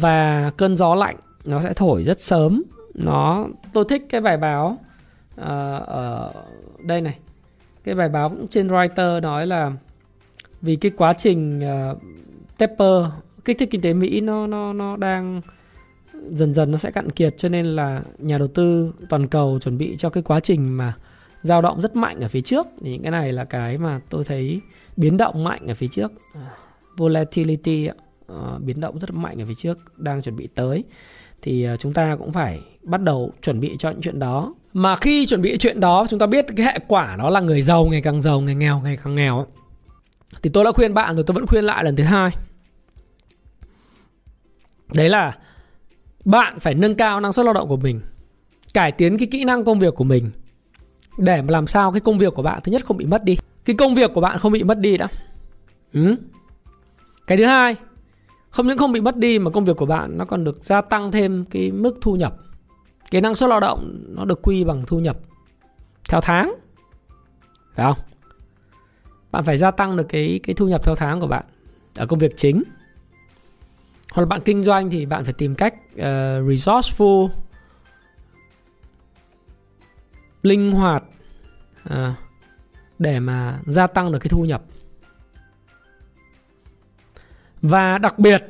Và cơn gió lạnh nó sẽ thổi rất sớm. Nó tôi thích cái bài báo uh, ở đây này. Cái bài báo cũng trên Reuters nói là vì cái quá trình ờ, uh, taper kích thích kinh tế Mỹ nó nó nó đang dần dần nó sẽ cạn kiệt cho nên là nhà đầu tư toàn cầu chuẩn bị cho cái quá trình mà dao động rất mạnh ở phía trước thì những cái này là cái mà tôi thấy biến động mạnh ở phía trước volatility uh, biến động rất mạnh ở phía trước đang chuẩn bị tới. Thì uh, chúng ta cũng phải bắt đầu chuẩn bị cho những chuyện đó. Mà khi chuẩn bị chuyện đó chúng ta biết cái hệ quả đó là người giàu ngày càng giàu người nghèo ngày càng nghèo. Thì tôi đã khuyên bạn rồi tôi vẫn khuyên lại lần thứ hai. Đấy là bạn phải nâng cao năng suất lao động của mình cải tiến cái kỹ năng công việc của mình để mà làm sao cái công việc của bạn thứ nhất không bị mất đi. Cái công việc của bạn không bị mất đi đã ừ. cái thứ hai không những không bị mất đi mà công việc của bạn nó còn được gia tăng thêm cái mức thu nhập. Cái năng suất lao động nó được quy bằng thu nhập theo tháng. Phải không? Bạn phải gia tăng được cái cái thu nhập theo tháng của bạn ở công việc chính. Hoặc là bạn kinh doanh thì bạn phải tìm cách uh, resourceful linh hoạt uh, để mà gia tăng được cái thu nhập và đặc biệt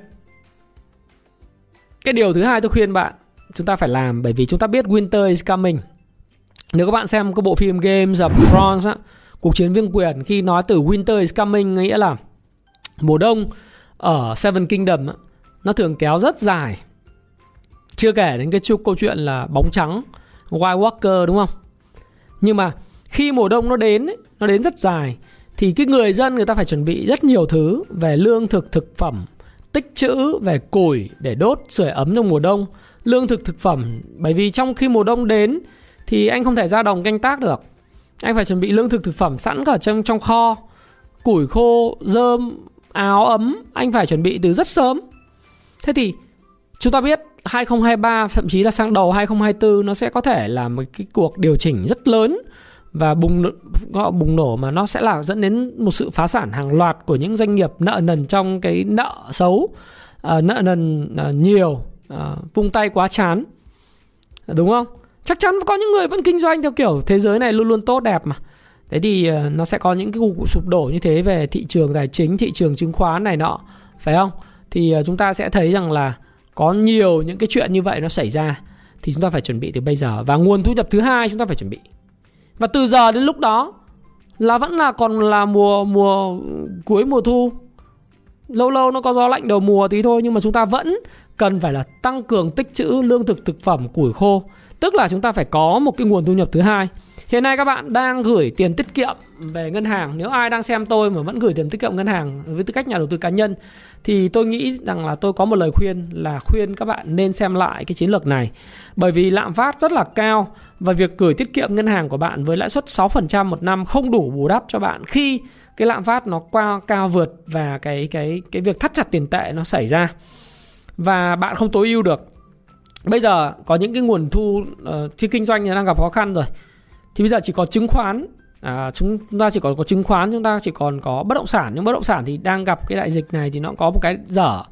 cái điều thứ hai tôi khuyên bạn chúng ta phải làm bởi vì chúng ta biết winter is coming. Nếu các bạn xem cái bộ phim Games of Thrones á, cuộc chiến vương quyền khi nói từ winter is coming nghĩa là mùa đông ở Seven Kingdom á, nó thường kéo rất dài. Chưa kể đến cái câu chuyện là bóng trắng White Walker đúng không? Nhưng mà khi mùa đông nó đến nó đến rất dài thì cái người dân người ta phải chuẩn bị rất nhiều thứ về lương thực thực phẩm, tích trữ về củi để đốt sưởi ấm trong mùa đông. Lương thực thực phẩm, bởi vì trong khi mùa đông đến thì anh không thể ra đồng canh tác được. Anh phải chuẩn bị lương thực thực phẩm sẵn cả trong trong kho. Củi khô, rơm, áo ấm, anh phải chuẩn bị từ rất sớm. Thế thì chúng ta biết 2023 thậm chí là sang đầu 2024 nó sẽ có thể là một cái cuộc điều chỉnh rất lớn và bùng gọi bùng nổ mà nó sẽ là dẫn đến một sự phá sản hàng loạt của những doanh nghiệp nợ nần trong cái nợ xấu à, nợ nần à, nhiều à, vung tay quá chán. Đúng không? Chắc chắn có những người vẫn kinh doanh theo kiểu thế giới này luôn luôn tốt, đẹp mà. Thế thì nó sẽ có những cái cuộc sụp đổ như thế về thị trường tài chính, thị trường chứng khoán này nọ, phải không? Thì chúng ta sẽ thấy rằng là có nhiều những cái chuyện như vậy nó xảy ra. Thì chúng ta phải chuẩn bị từ bây giờ. Và nguồn thu nhập thứ hai chúng ta phải chuẩn bị và từ giờ đến lúc đó, là vẫn là còn là mùa mùa cuối mùa thu. Lâu lâu nó có gió lạnh đầu mùa tí thôi, nhưng mà chúng ta vẫn cần phải là tăng cường tích trữ lương thực thực phẩm củi khô. Tức là chúng ta phải có một cái nguồn thu nhập thứ hai hiện nay các bạn đang gửi tiền tiết kiệm về ngân hàng. Nếu ai đang xem tôi mà vẫn gửi tiền tiết kiệm ngân hàng với tư cách nhà đầu tư cá nhân thì tôi nghĩ rằng là tôi có một lời khuyên là khuyên các bạn nên xem lại cái chiến lược này. Bởi vì lạm phát rất là cao và việc gửi tiết kiệm ngân hàng của bạn với lãi suất 6% một năm không đủ bù đắp cho bạn khi cái lạm phát nó qua cao vượt và cái cái cái việc thắt chặt tiền tệ nó xảy ra. Và bạn không tối ưu được. Bây giờ có những cái nguồn thu ờ, uh, khi kinh doanh đang gặp khó khăn rồi thì bây giờ chỉ có chứng khoán. À, chúng ta chỉ còn có chứng khoán chúng ta chỉ còn có bất động sản. Nhưng bất động sản thì đang gặp cái đại dịch này thì nó có một cái dở.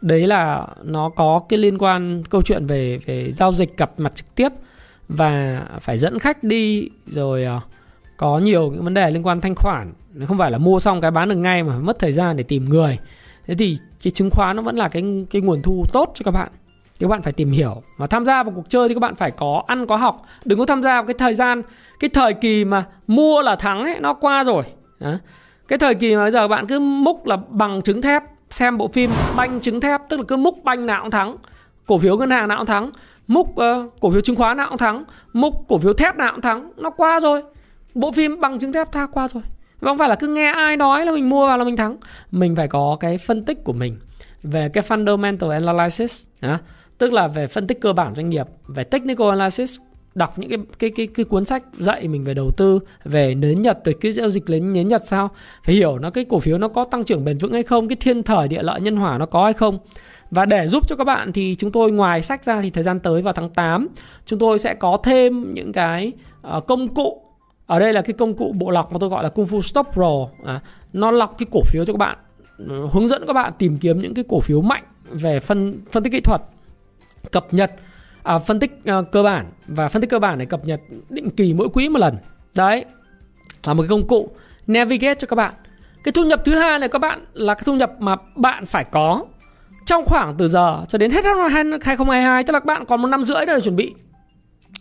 Đấy là nó có cái liên quan câu chuyện về về giao dịch gặp mặt trực tiếp và phải dẫn khách đi rồi à, có nhiều những vấn đề liên quan thanh khoản. Không phải là mua xong cái bán được ngay mà mất thời gian để tìm người. Thế thì cái chứng khoán nó vẫn là cái cái nguồn thu tốt cho các bạn các bạn phải tìm hiểu. Mà tham gia vào cuộc chơi thì các bạn phải có ăn có học. Đừng có tham gia vào cái thời gian cái thời kỳ mà mua là thắng ấy nó qua rồi. Đó. cái thời kỳ mà bây giờ bạn cứ múc là bằng trứng thép xem bộ phim banh trứng thép tức là cứ múc banh nào cũng thắng. Cổ phiếu ngân hàng nào cũng thắng. Múc uh, cổ phiếu chứng khoán nào cũng thắng. Múc cổ phiếu thép nào cũng thắng. Nó qua rồi. Bộ phim bằng trứng thép tha qua rồi. Và không phải là cứ nghe ai nói là mình mua vào là mình thắng. Mình phải có cái phân tích của mình về cái fundamental analysis đó tức là về phân tích cơ bản doanh nghiệp về technical analysis đọc những cái cái cái cái cuốn sách dạy mình về đầu tư về nến nhật về cái giao dịch lấy nến nhật sao phải hiểu nó cái cổ phiếu nó có tăng trưởng bền vững hay không cái thiên thời địa lợi nhân hòa nó có hay không. Và để giúp cho các bạn thì chúng tôi ngoài sách ra thì thời gian tới vào tháng 8 chúng tôi sẽ có thêm những cái ờ, công cụ. Ở đây là cái công cụ bộ lọc mà tôi gọi là Kung Fu Stop Pro. À, nó lọc cái cổ phiếu cho các bạn hướng dẫn các bạn tìm kiếm những cái cổ phiếu mạnh về phân phân tích kỹ thuật cập nhật à, phân tích à, cơ bản. Và phân tích cơ bản này cập nhật định kỳ mỗi quý một lần. Đấy là một cái công cụ navigate cho các bạn. Cái thu nhập thứ hai này các bạn là cái thu nhập mà bạn phải có trong khoảng từ giờ cho đến hết năm 2022 tức là các bạn còn một năm rưỡi để chuẩn bị.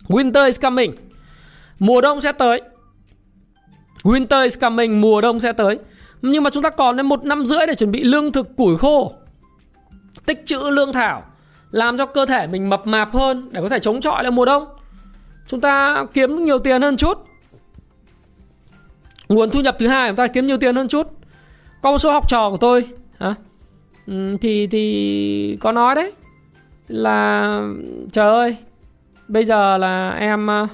Winter is coming. Mùa đông sẽ tới. Winter is coming mùa đông sẽ tới. Nhưng mà chúng ta còn đến một năm rưỡi để chuẩn bị lương thực củi khô tích trữ lương thảo làm cho cơ thể mình mập mạp hơn để có thể chống chọi lại mùa đông. Chúng ta kiếm nhiều tiền hơn chút. Nguồn thu nhập thứ hai, chúng ta kiếm nhiều tiền hơn chút. Có một số học trò của tôi, hả? Ừ, thì thì có nói đấy, là, trời ơi, bây giờ là em ờ,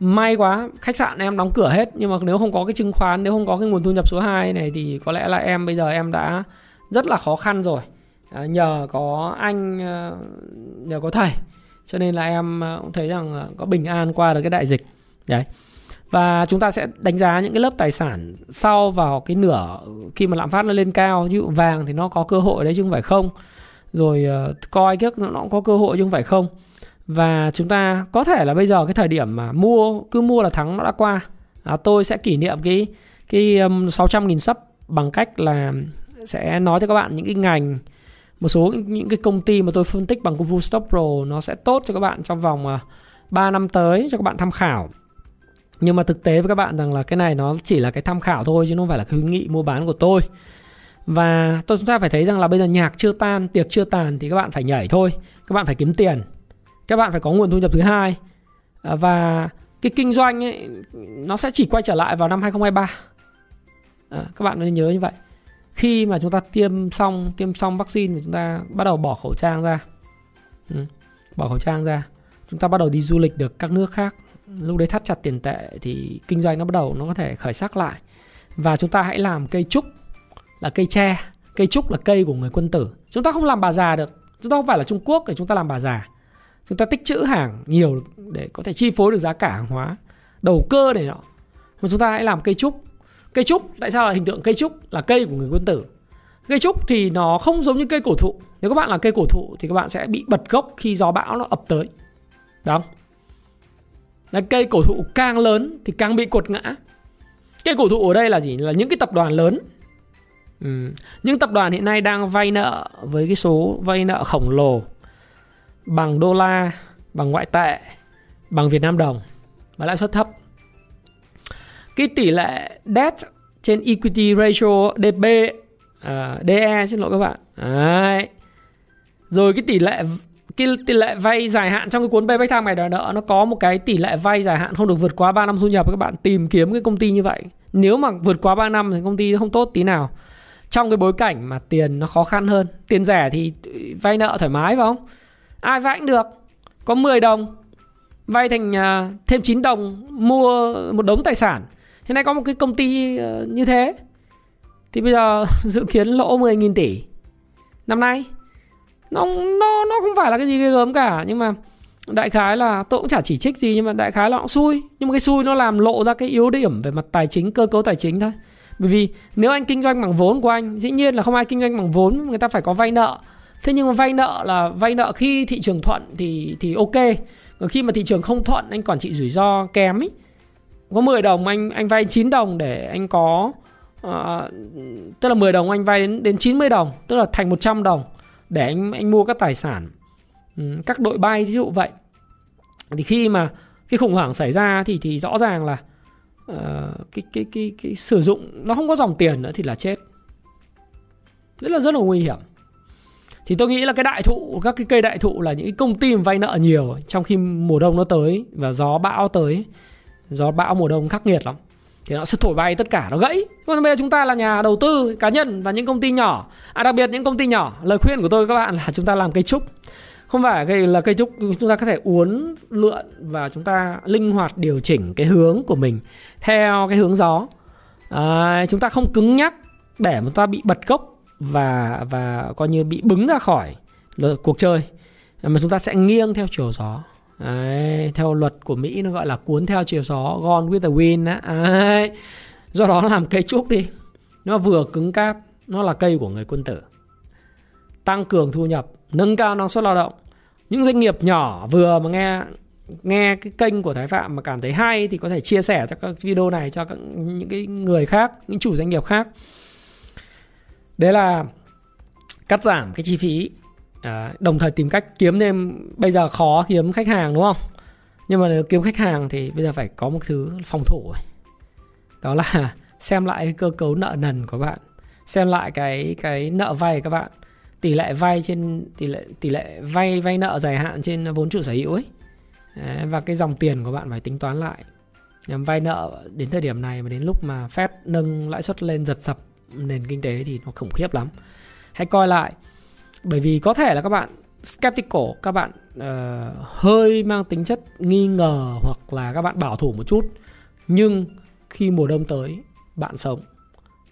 may quá, khách sạn em đóng cửa hết, nhưng mà nếu không có cái chứng khoán, nếu không có cái nguồn thu nhập số 2 này thì có lẽ là em bây giờ em đã rất là khó khăn rồi. Ờ, nhờ có anh ờ, nhờ có thầy. Cho nên là em ờ, cũng thấy rằng có bình an qua được cái đại dịch. Đấy. Và chúng ta sẽ đánh giá những cái lớp tài sản sau vào cái nửa khi mà lạm phát nó lên cao. Ví dụ vàng thì nó có cơ hội đấy chứ không phải không. Rồi coi kiếc nó cũng có cơ hội chứ không phải không. Và chúng ta có thể là bây giờ cái thời điểm mà mua cứ mua là thắng nó đã qua. À, tôi sẽ kỷ niệm cái cái um, 600.000 sub bằng cách là sẽ nói cho các bạn những cái ngành một số những cái công ty mà tôi phân tích bằng công Stock Pro nó sẽ tốt cho các bạn trong vòng à, 3 năm tới cho các bạn tham khảo. Nhưng mà thực tế với các bạn rằng là cái này nó chỉ là cái tham khảo thôi chứ nó không phải là cái khuyến nghị mua bán của tôi. Và tôi chúng ta phải thấy rằng là bây giờ nhạc chưa tan tiệc chưa tàn thì các bạn phải nhảy thôi các bạn phải kiếm tiền các bạn phải có nguồn thu nhập thứ hai. À, và cái kinh doanh ấy, nó sẽ chỉ quay trở lại vào năm 2023 à, các bạn nên nhớ như vậy khi mà chúng ta tiêm xong tiêm xong vaccine thì chúng ta bắt đầu bỏ khẩu trang ra. Ừ. bỏ khẩu trang ra. Chúng ta bắt đầu đi du lịch được các nước khác. Lúc đấy thắt chặt tiền tệ thì kinh doanh nó bắt đầu nó có thể khởi sắc lại. Và chúng ta hãy làm cây trúc là cây tre. Cây trúc là cây của người quân tử. Chúng ta không làm bà già được. Chúng ta không phải là trung quốc để chúng ta làm bà già. Chúng ta tích trữ hàng nhiều để có thể chi phối được giá cả hàng hóa, đầu cơ để nọ. Mà chúng ta hãy làm cây trúc cây trúc, tại sao là hình tượng cây trúc? Là cây của người quân tử. Cây trúc thì nó không giống như cây cổ thụ. Nếu các bạn là cây cổ thụ thì các bạn sẽ bị bật gốc khi gió bão nó ập tới. Đó là cây cổ thụ càng lớn thì càng bị cột ngã. Cây cổ thụ ở đây là gì? Là những cái tập đoàn lớn. Ừ. những tập đoàn hiện nay đang vay nợ với cái số vay nợ khổng lồ bằng đô la, bằng ngoại tệ, bằng việt nam đồng. Và lãi suất thấp cái tỷ lệ debt trên equity ratio DB uh, DE xin lỗi các bạn. Đấy. rồi cái tỷ lệ cái tỷ lệ vay dài hạn trong cái cuốn payback time ngày đòi nợ nó có một cái tỷ lệ vay dài hạn không được vượt quá 3 năm thu nhập các bạn. Tìm kiếm cái công ty như vậy. Nếu mà vượt quá 3 năm thì công ty không tốt tí nào. Trong cái bối cảnh mà tiền nó khó khăn hơn tiền rẻ thì vay nợ thoải mái phải không? Ai vay cũng được. Có 10 đồng vay thành à, thêm 9 đồng mua một đống tài sản hiện nay có một cái công ty ờ, như thế. Thì bây giờ [LAUGHS] dự kiến lỗ 10.000 tỷ. Năm nay. Nó nó nó không phải là cái gì ghê gớm cả, nhưng mà đại khái là tôi cũng chả chỉ trích gì, nhưng mà đại khái là cũng xui. Nhưng mà cái xui nó làm lộ ra cái yếu điểm về mặt tài chính, cơ cấu tài chính thôi. Bởi vì nếu anh kinh doanh bằng vốn của anh, dĩ nhiên là không ai kinh doanh bằng vốn, người ta phải có vay nợ. Thế nhưng mà vay nợ là vay nợ khi thị trường thuận thì thì ok. Còn khi mà thị trường không thuận, anh quản trị rủi ro kém ấy có 10 đồng anh anh vay 9 đồng để anh có uh, tức là 10 đồng anh vay đến đến 90 đồng tức là thành 100 đồng để anh anh mua các tài sản. Ừ, các đội bay ví dụ vậy. Thì khi mà cái khủng hoảng xảy ra thì thì rõ ràng là uh, cái, cái cái cái sử dụng nó không có dòng tiền nữa thì là chết. Rất là rất là nguy hiểm. Thì tôi nghĩ là cái đại thụ các cái cây đại thụ là những công ty vay nợ nhiều trong khi mùa đông nó tới và gió bão tới gió bão mùa đông khắc nghiệt lắm. Thì nó sẽ thổi bay tất cả nó gãy. Còn bây giờ chúng ta là nhà đầu tư cá nhân và những công ty nhỏ. À đặc biệt những công ty nhỏ. Lời khuyên của tôi các bạn là chúng ta làm cây trúc. Không phải cây là cây trúc chúng ta có thể uốn lượn và chúng ta linh hoạt điều chỉnh cái hướng của mình theo cái hướng gió. À, chúng ta không cứng nhắc để chúng ta bị bật gốc và và coi như bị bứng ra khỏi cuộc chơi. Mà chúng ta sẽ nghiêng theo chiều gió. Đấy, theo luật của Mỹ nó gọi là cuốn theo chiều gió gone with the wind á. Đấy. Do đó làm cây trúc đi. Nó vừa cứng cáp, nó là cây của người quân tử. Tăng cường thu nhập, nâng cao năng suất lao động. Những doanh nghiệp nhỏ vừa mà nghe nghe cái kênh của Thái Phạm mà cảm thấy hay thì có thể chia sẻ cho các video này cho các những cái người khác, những chủ doanh nghiệp khác. Đấy là cắt giảm cái chi phí à, đồng thời tìm cách kiếm thêm bây giờ khó kiếm khách hàng đúng không? Nhưng mà nếu kiếm khách hàng thì bây giờ phải có một thứ phòng thủ đó là [LAUGHS] xem lại cái cơ cấu nợ nần của bạn xem lại cái cái nợ vay các bạn. Tỷ lệ vay trên tỷ lệ tỷ lệ vay vay nợ dài hạn trên vốn chủ sở hữu ấy. Đấy, và cái dòng tiền của bạn phải tính toán lại. Nhằm vay nợ đến thời điểm này mà đến lúc mà Fed nâng lãi suất lên giật sập nền kinh tế thì nó khủng khiếp lắm. Hãy coi lại bởi vì có thể là các bạn skeptical các bạn uh, hơi mang tính chất nghi ngờ hoặc là các bạn bảo thủ một chút nhưng khi mùa đông tới bạn sống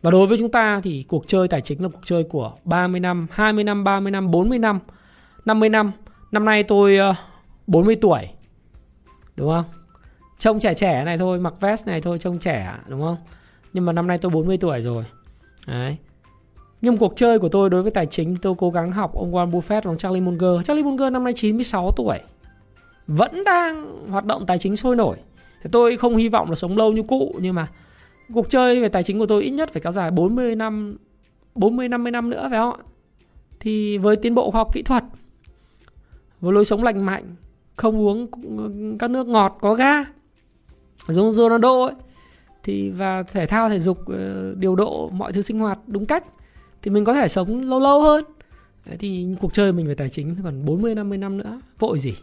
và đối với chúng ta thì cuộc chơi tài chính là cuộc chơi của 30 năm, 20 năm, 30 năm, 40 năm, 50 năm. Năm nay tôi ờ, uh, 40 tuổi. Đúng không? Trông trẻ trẻ này thôi, mặc vest này thôi trông trẻ đúng không? Nhưng mà năm nay tôi 40 tuổi rồi. Đấy. Nhưng cuộc chơi của tôi đối với tài chính tôi cố gắng học ông Warren Buffett và ông Charlie Munger. Charlie Munger năm nay 96 tuổi. Vẫn đang hoạt động tài chính sôi nổi. Tôi không hy vọng là sống lâu như cụ nhưng mà cuộc chơi về tài chính của tôi ít nhất phải kéo dài 40 năm 40 50 năm nữa phải không ạ? Thì với tiến bộ khoa học kỹ thuật với lối sống lành mạnh, không uống các nước ngọt có ga giống Ronaldo ấy thì và thể thao thể dục ờ, điều độ mọi thứ sinh hoạt đúng cách thì mình có thể sống lâu lâu hơn. Đấy, thì cuộc chơi mình về tài chính còn 40 50 năm nữa vội gì.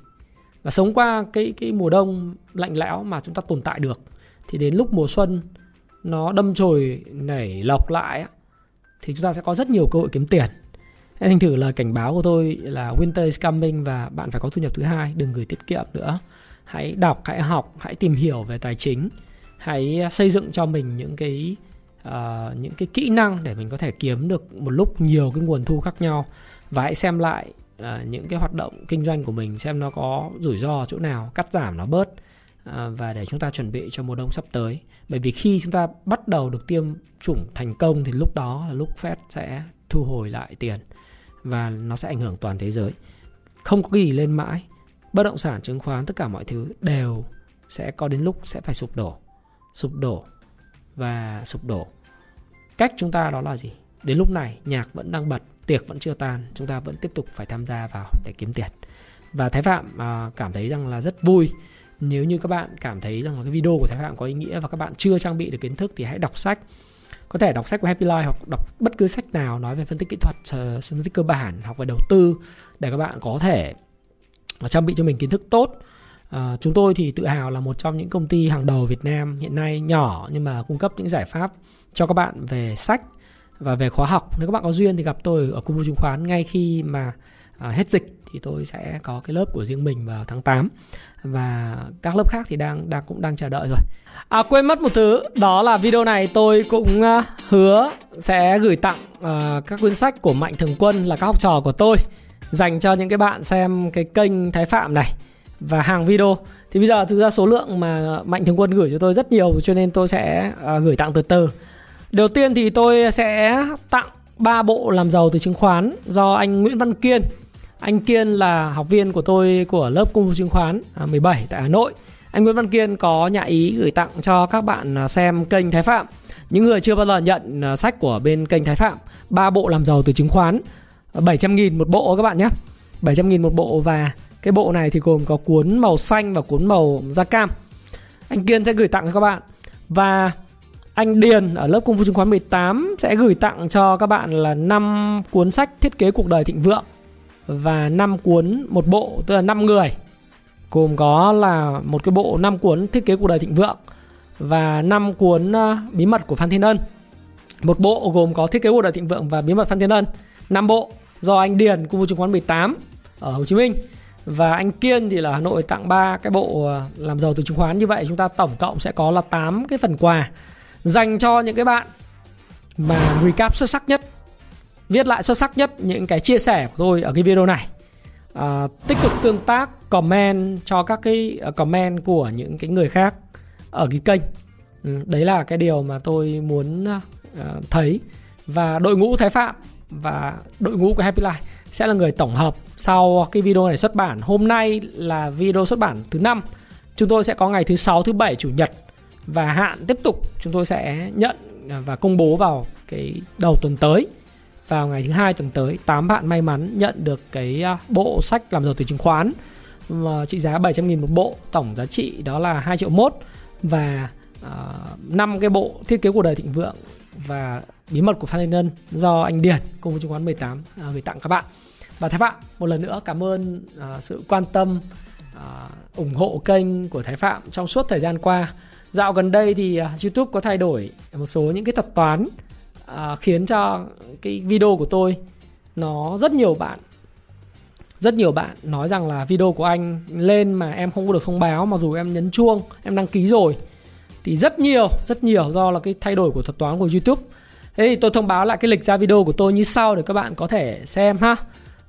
Và sống qua cái cái mùa đông lạnh lẽo mà chúng ta tồn tại được thì đến lúc mùa xuân nó đâm chồi nảy lọc lại thì chúng ta sẽ có rất nhiều cơ hội kiếm tiền. Thành thử lời cảnh báo của tôi là winter is coming và bạn phải có thu nhập thứ hai đừng gửi tiết kiệm nữa. Hãy đọc hãy học hãy tìm hiểu về tài chính. Hãy xây dựng cho mình những cái uh, những cái kỹ năng để mình có thể kiếm được một lúc nhiều cái nguồn thu khác nhau. Và hãy xem lại uh, những cái hoạt động kinh doanh của mình xem nó có rủi ro chỗ nào cắt giảm nó bớt uh, và để chúng ta chuẩn bị cho mùa đông sắp tới. Bởi vì khi chúng ta bắt đầu được tiêm chủng thành công thì lúc đó là lúc Fed sẽ thu hồi lại tiền và nó sẽ ảnh hưởng toàn thế giới. Không có gì lên mãi. Bất động sản chứng khoán tất cả mọi thứ đều sẽ có đến lúc sẽ phải sụp đổ sụp đổ và sụp đổ cách chúng ta đó là gì? Đến lúc này nhạc vẫn đang bật tiệc vẫn chưa tan chúng ta vẫn tiếp tục phải tham gia vào để kiếm tiền. Và thái phạm à, cảm thấy rằng là rất vui. Nếu như các bạn cảm thấy rằng là cái video của thái phạm có ý nghĩa và các bạn chưa trang bị được kiến thức thì hãy đọc sách. Có thể đọc sách của Happy Life hoặc đọc bất cứ sách nào nói về phân tích kỹ thuật ờ, phân tích cơ bản học về đầu tư để các bạn có thể ờ, trang bị cho mình kiến thức tốt. À, chúng tôi thì tự hào là một trong những công ty hàng đầu Việt Nam hiện nay nhỏ nhưng mà cung cấp những giải pháp cho các bạn về sách và về khóa học. Nếu các bạn có duyên thì gặp tôi ở cung vụ chứng khoán ngay khi mà à, hết dịch thì tôi sẽ có cái lớp của riêng mình vào tháng 8 và các lớp khác thì đang đang cũng đang chờ đợi rồi. À quên mất một thứ, đó là video này tôi cũng uh, hứa sẽ gửi tặng uh, các cuốn sách của Mạnh Thường Quân là các học trò của tôi dành cho những cái bạn xem cái kênh Thái Phạm này và hàng video thì bây giờ thực ra số lượng mà mạnh thường quân gửi cho tôi rất nhiều cho nên tôi sẽ uh, gửi tặng từ từ đầu tiên thì tôi sẽ tặng ba bộ làm giàu từ chứng khoán do anh Nguyễn Văn Kiên. Anh Kiên là học viên của tôi của lớp công phu chứng khoán à, 17 tại Hà Nội. Anh Nguyễn Văn Kiên có nhà ý gửi tặng cho các bạn à, xem kênh Thái Phạm. Những người chưa bao giờ nhận à, sách của bên kênh Thái Phạm, ba bộ làm giàu từ chứng khoán 700.000 một bộ các bạn nhé. 700.000 một bộ và cái bộ này thì gồm có cuốn màu xanh và cuốn màu da cam. Anh Kiên sẽ gửi tặng cho các bạn. Và anh Điền ở lớp công vụ chứng khoán 18 sẽ gửi tặng cho các bạn là 5 cuốn sách thiết kế cuộc đời thịnh vượng và 5 cuốn một bộ, tức là 5 người, gồm có là một cái bộ 5 cuốn thiết kế cuộc đời thịnh vượng và 5 cuốn ờ, bí mật của Phan Thiên Ân. Một bộ gồm có thiết kế cuộc đời thịnh vượng và bí mật Phan Thiên Ân. 5 bộ do anh Điền, công vụ chứng khoán 18 ở Hồ Chí Minh và anh Kiên thì là Hà Nội tặng ba cái bộ ờ, làm giàu từ chứng khoán như vậy chúng ta tổng cộng sẽ có là 8 cái phần quà dành cho những cái bạn mà recap xuất sắc nhất viết lại xuất sắc nhất những cái chia sẻ của tôi ở cái video này à, tích cực tương tác comment cho các cái à, comment của những cái người khác ở cái kênh ừ, đấy là cái điều mà tôi muốn uh, thấy và đội ngũ thái phạm và đội ngũ của happy life sẽ là người tổng hợp sau cái video này xuất bản. Hôm nay là video xuất bản thứ năm. Chúng tôi sẽ có ngày thứ sáu, thứ bảy, chủ nhật và hạn tiếp tục chúng tôi sẽ nhận và công bố vào cái đầu tuần tới. Vào ngày thứ hai tuần tới 8 bạn may mắn nhận được cái à, bộ sách làm giàu từ chứng khoán. Mà trị giá 700 nghìn một bộ tổng giá trị đó là 2 triệu mốt. Và à, uh, 5 cái bộ thiết kế cuộc đời thịnh vượng và bí mật của Phan Thanh Ngân do anh Điền cùng với chứng khoán 18 uh, à, gửi tặng các bạn. Và Thái Phạm một lần nữa cảm ơn uh, sự quan tâm uh, ủng hộ kênh của Thái Phạm trong suốt thời gian qua dạo gần đây thì à, YouTube có thay đổi một số những cái thuật toán à, khiến cho cái video của tôi nó rất nhiều bạn rất nhiều bạn nói rằng là video của anh lên mà em không có được thông báo mặc dù em nhấn chuông em đăng ký rồi thì rất nhiều rất nhiều do là cái thay đổi của thuật toán của YouTube. Thế thì tôi thông báo lại cái lịch ra video của tôi như sau để các bạn có thể xem ha.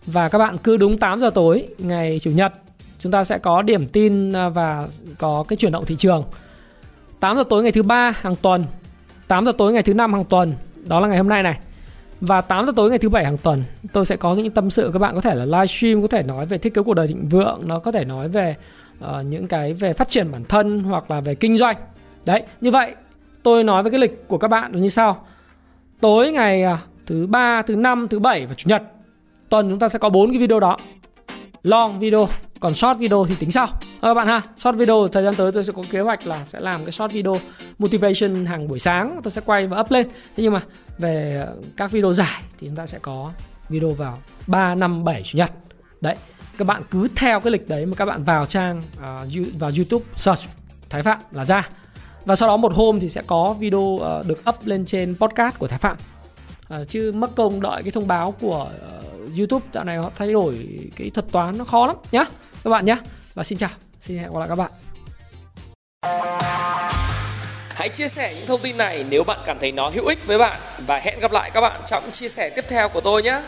Và các bạn cứ đúng 8 giờ tối ngày chủ nhật chúng ta sẽ có điểm tin à, và có cái chuyển động thị trường. 8 giờ tối ngày thứ ba hàng tuần. 8 giờ tối ngày thứ năm hàng tuần. Đó là ngày hôm nay này. Và 8 giờ tối ngày thứ bảy hàng tuần tôi sẽ có những tâm sự các bạn. Có thể là livestream có thể nói về thiết kế cuộc đời thịnh vượng. Nó có thể nói về uh, những cái về phát triển bản thân hoặc là về kinh doanh. Đấy như vậy tôi nói với cái lịch của các bạn là như sau. Tối ngày uh, thứ ba thứ năm thứ bảy và chủ nhật tuần chúng ta sẽ có bốn cái video đó long video. Còn short video thì tính sau. Các bạn ha short video thời gian tới tôi sẽ có kế hoạch là sẽ làm cái short video motivation hàng buổi sáng. Tôi sẽ quay và up lên. Thế nhưng mà về ờ, các video dài thì chúng ta sẽ có video vào 3, năm 7 chủ nhật. Đấy các bạn cứ theo cái lịch đấy mà các bạn vào trang uh, vào YouTube search Thái Phạm là ra. Và sau đó một hôm thì sẽ có video uh, được up lên trên podcast của Thái Phạm uh, chứ mất công đợi cái thông báo của uh, YouTube dạo này họ thay đổi cái thuật toán nó khó lắm nhá. Các bạn nhé và xin chào. Xin hẹn gặp lại các bạn. Hãy chia sẻ những thông tin này nếu bạn cảm thấy nó hữu ích với bạn. Và hẹn gặp lại các bạn trong chia sẻ tiếp theo của tôi nhé.